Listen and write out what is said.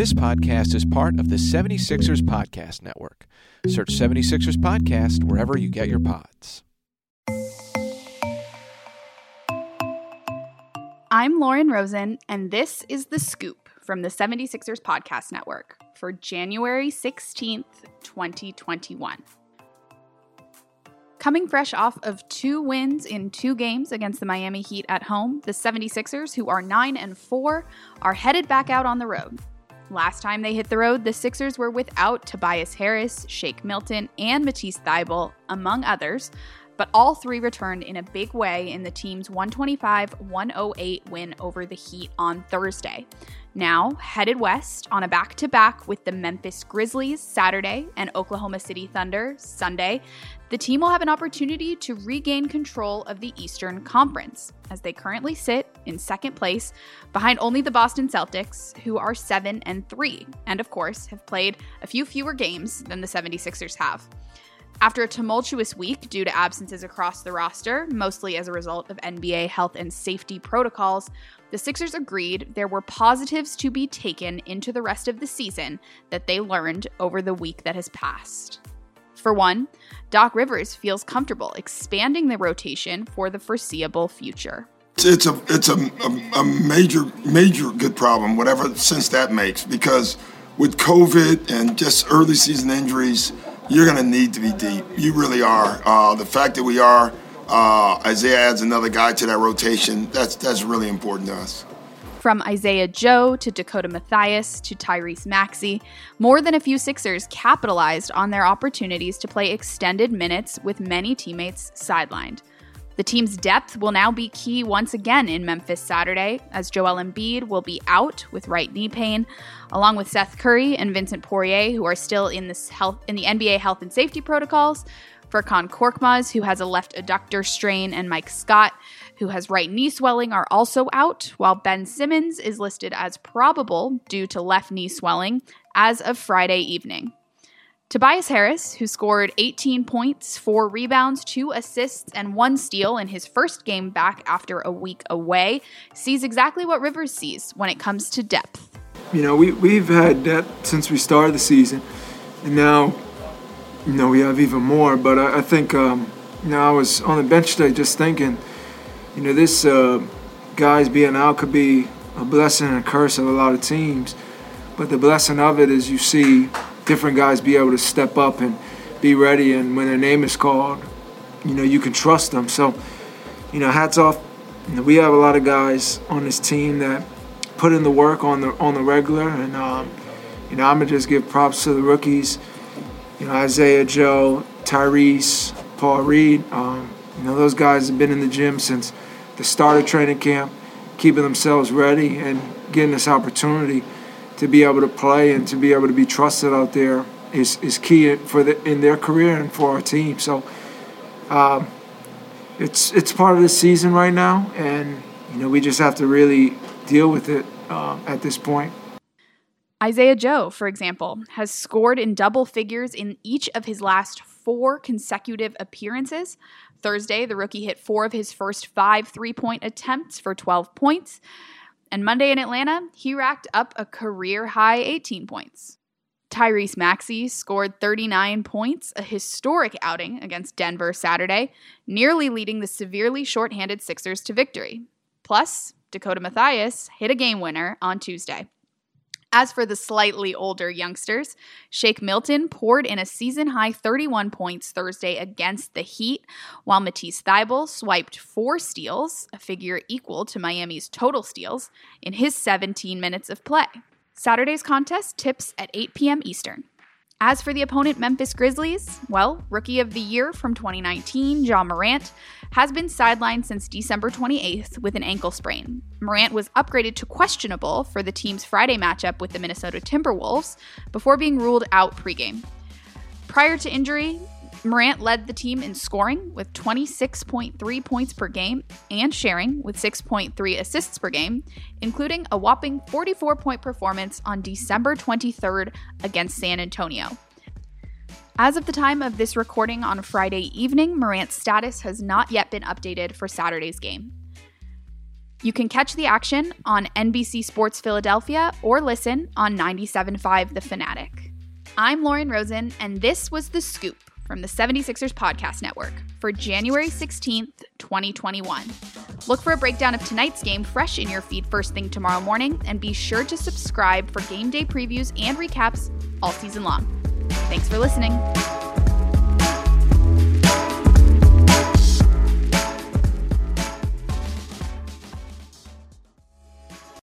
This podcast is part of the 76ers Podcast Network. Search 76ers Podcast wherever you get your pods. I'm Lauren Rosen, and this is The Scoop from the 76ers Podcast Network for January 16th, 2021. Coming fresh off of two wins in two games against the Miami Heat at home, the 76ers, who are 9 and 4, are headed back out on the road. Last time they hit the road, the Sixers were without Tobias Harris, Shake Milton, and Matisse Thybulle, among others, but all three returned in a big way in the team's 125 108 win over the Heat on Thursday. Now, headed west on a back to back with the Memphis Grizzlies Saturday and Oklahoma City Thunder Sunday, the team will have an opportunity to regain control of the Eastern Conference, as they currently sit in second place behind only the Boston Celtics, who are 7 and 3, and of course have played a few fewer games than the 76ers have. After a tumultuous week due to absences across the roster, mostly as a result of NBA health and safety protocols, the Sixers agreed there were positives to be taken into the rest of the season that they learned over the week that has passed. For one, Doc Rivers feels comfortable expanding the rotation for the foreseeable future. It's a it's a, a, a major major good problem, whatever sense that makes, because with COVID and just early season injuries, you're going to need to be deep. You really are. Uh, the fact that we are, uh, Isaiah adds another guy to that rotation. That's that's really important to us. From Isaiah Joe to Dakota Mathias to Tyrese Maxey, more than a few Sixers capitalized on their opportunities to play extended minutes with many teammates sidelined. The team's depth will now be key once again in Memphis Saturday, as Joel Embiid will be out with right knee pain, along with Seth Curry and Vincent Poirier, who are still in this health in the NBA health and safety protocols. Furkan Korkmaz, who has a left adductor strain, and Mike Scott, who has right knee swelling, are also out, while Ben Simmons is listed as probable due to left knee swelling as of Friday evening. Tobias Harris, who scored 18 points, four rebounds, two assists, and one steal in his first game back after a week away, sees exactly what Rivers sees when it comes to depth. You know, we, we've had depth since we started the season, and now, you know, we have even more. But I, I think, um, you know, I was on the bench today just thinking, you know, this uh, guys being out could be a blessing and a curse of a lot of teams. But the blessing of it is you see different guys be able to step up and be ready. And when their name is called, you know, you can trust them. So, you know, hats off. You know, we have a lot of guys on this team that put in the work on the on the regular, and um, you know, I'm gonna just give props to the rookies. You know, Isaiah Joe, Tyrese, Paul Reed. Um, you know, those guys have been in the gym since the start of training camp, keeping themselves ready and getting this opportunity to be able to play and to be able to be trusted out there is, is key for the, in their career and for our team. So um, it's it's part of the season right now, and you know we just have to really deal with it uh, at this point. Isaiah Joe, for example, has scored in double figures in each of his last four consecutive appearances. Thursday, the rookie hit four of his first five three point attempts for 12 points. And Monday in Atlanta, he racked up a career high 18 points. Tyrese Maxey scored 39 points, a historic outing against Denver Saturday, nearly leading the severely shorthanded Sixers to victory. Plus, Dakota Mathias hit a game winner on Tuesday. As for the slightly older youngsters, Shake Milton poured in a season high 31 points Thursday against the Heat, while Matisse Thybulle swiped four steals, a figure equal to Miami's total steals, in his 17 minutes of play. Saturday's contest tips at 8 p.m. Eastern. As for the opponent Memphis Grizzlies, well, Rookie of the Year from 2019, Ja Morant, has been sidelined since December 28th with an ankle sprain. Morant was upgraded to questionable for the team's Friday matchup with the Minnesota Timberwolves before being ruled out pregame. Prior to injury, Morant led the team in scoring with 26.3 points per game and sharing with 6.3 assists per game, including a whopping 44 point performance on December 23rd against San Antonio. As of the time of this recording on Friday evening, Morant's status has not yet been updated for Saturday's game. You can catch the action on NBC Sports Philadelphia or listen on 97.5 The Fanatic. I'm Lauren Rosen, and this was The Scoop from the 76ers Podcast Network for January 16th, 2021. Look for a breakdown of tonight's game fresh in your feed first thing tomorrow morning, and be sure to subscribe for game day previews and recaps all season long. Thanks for listening.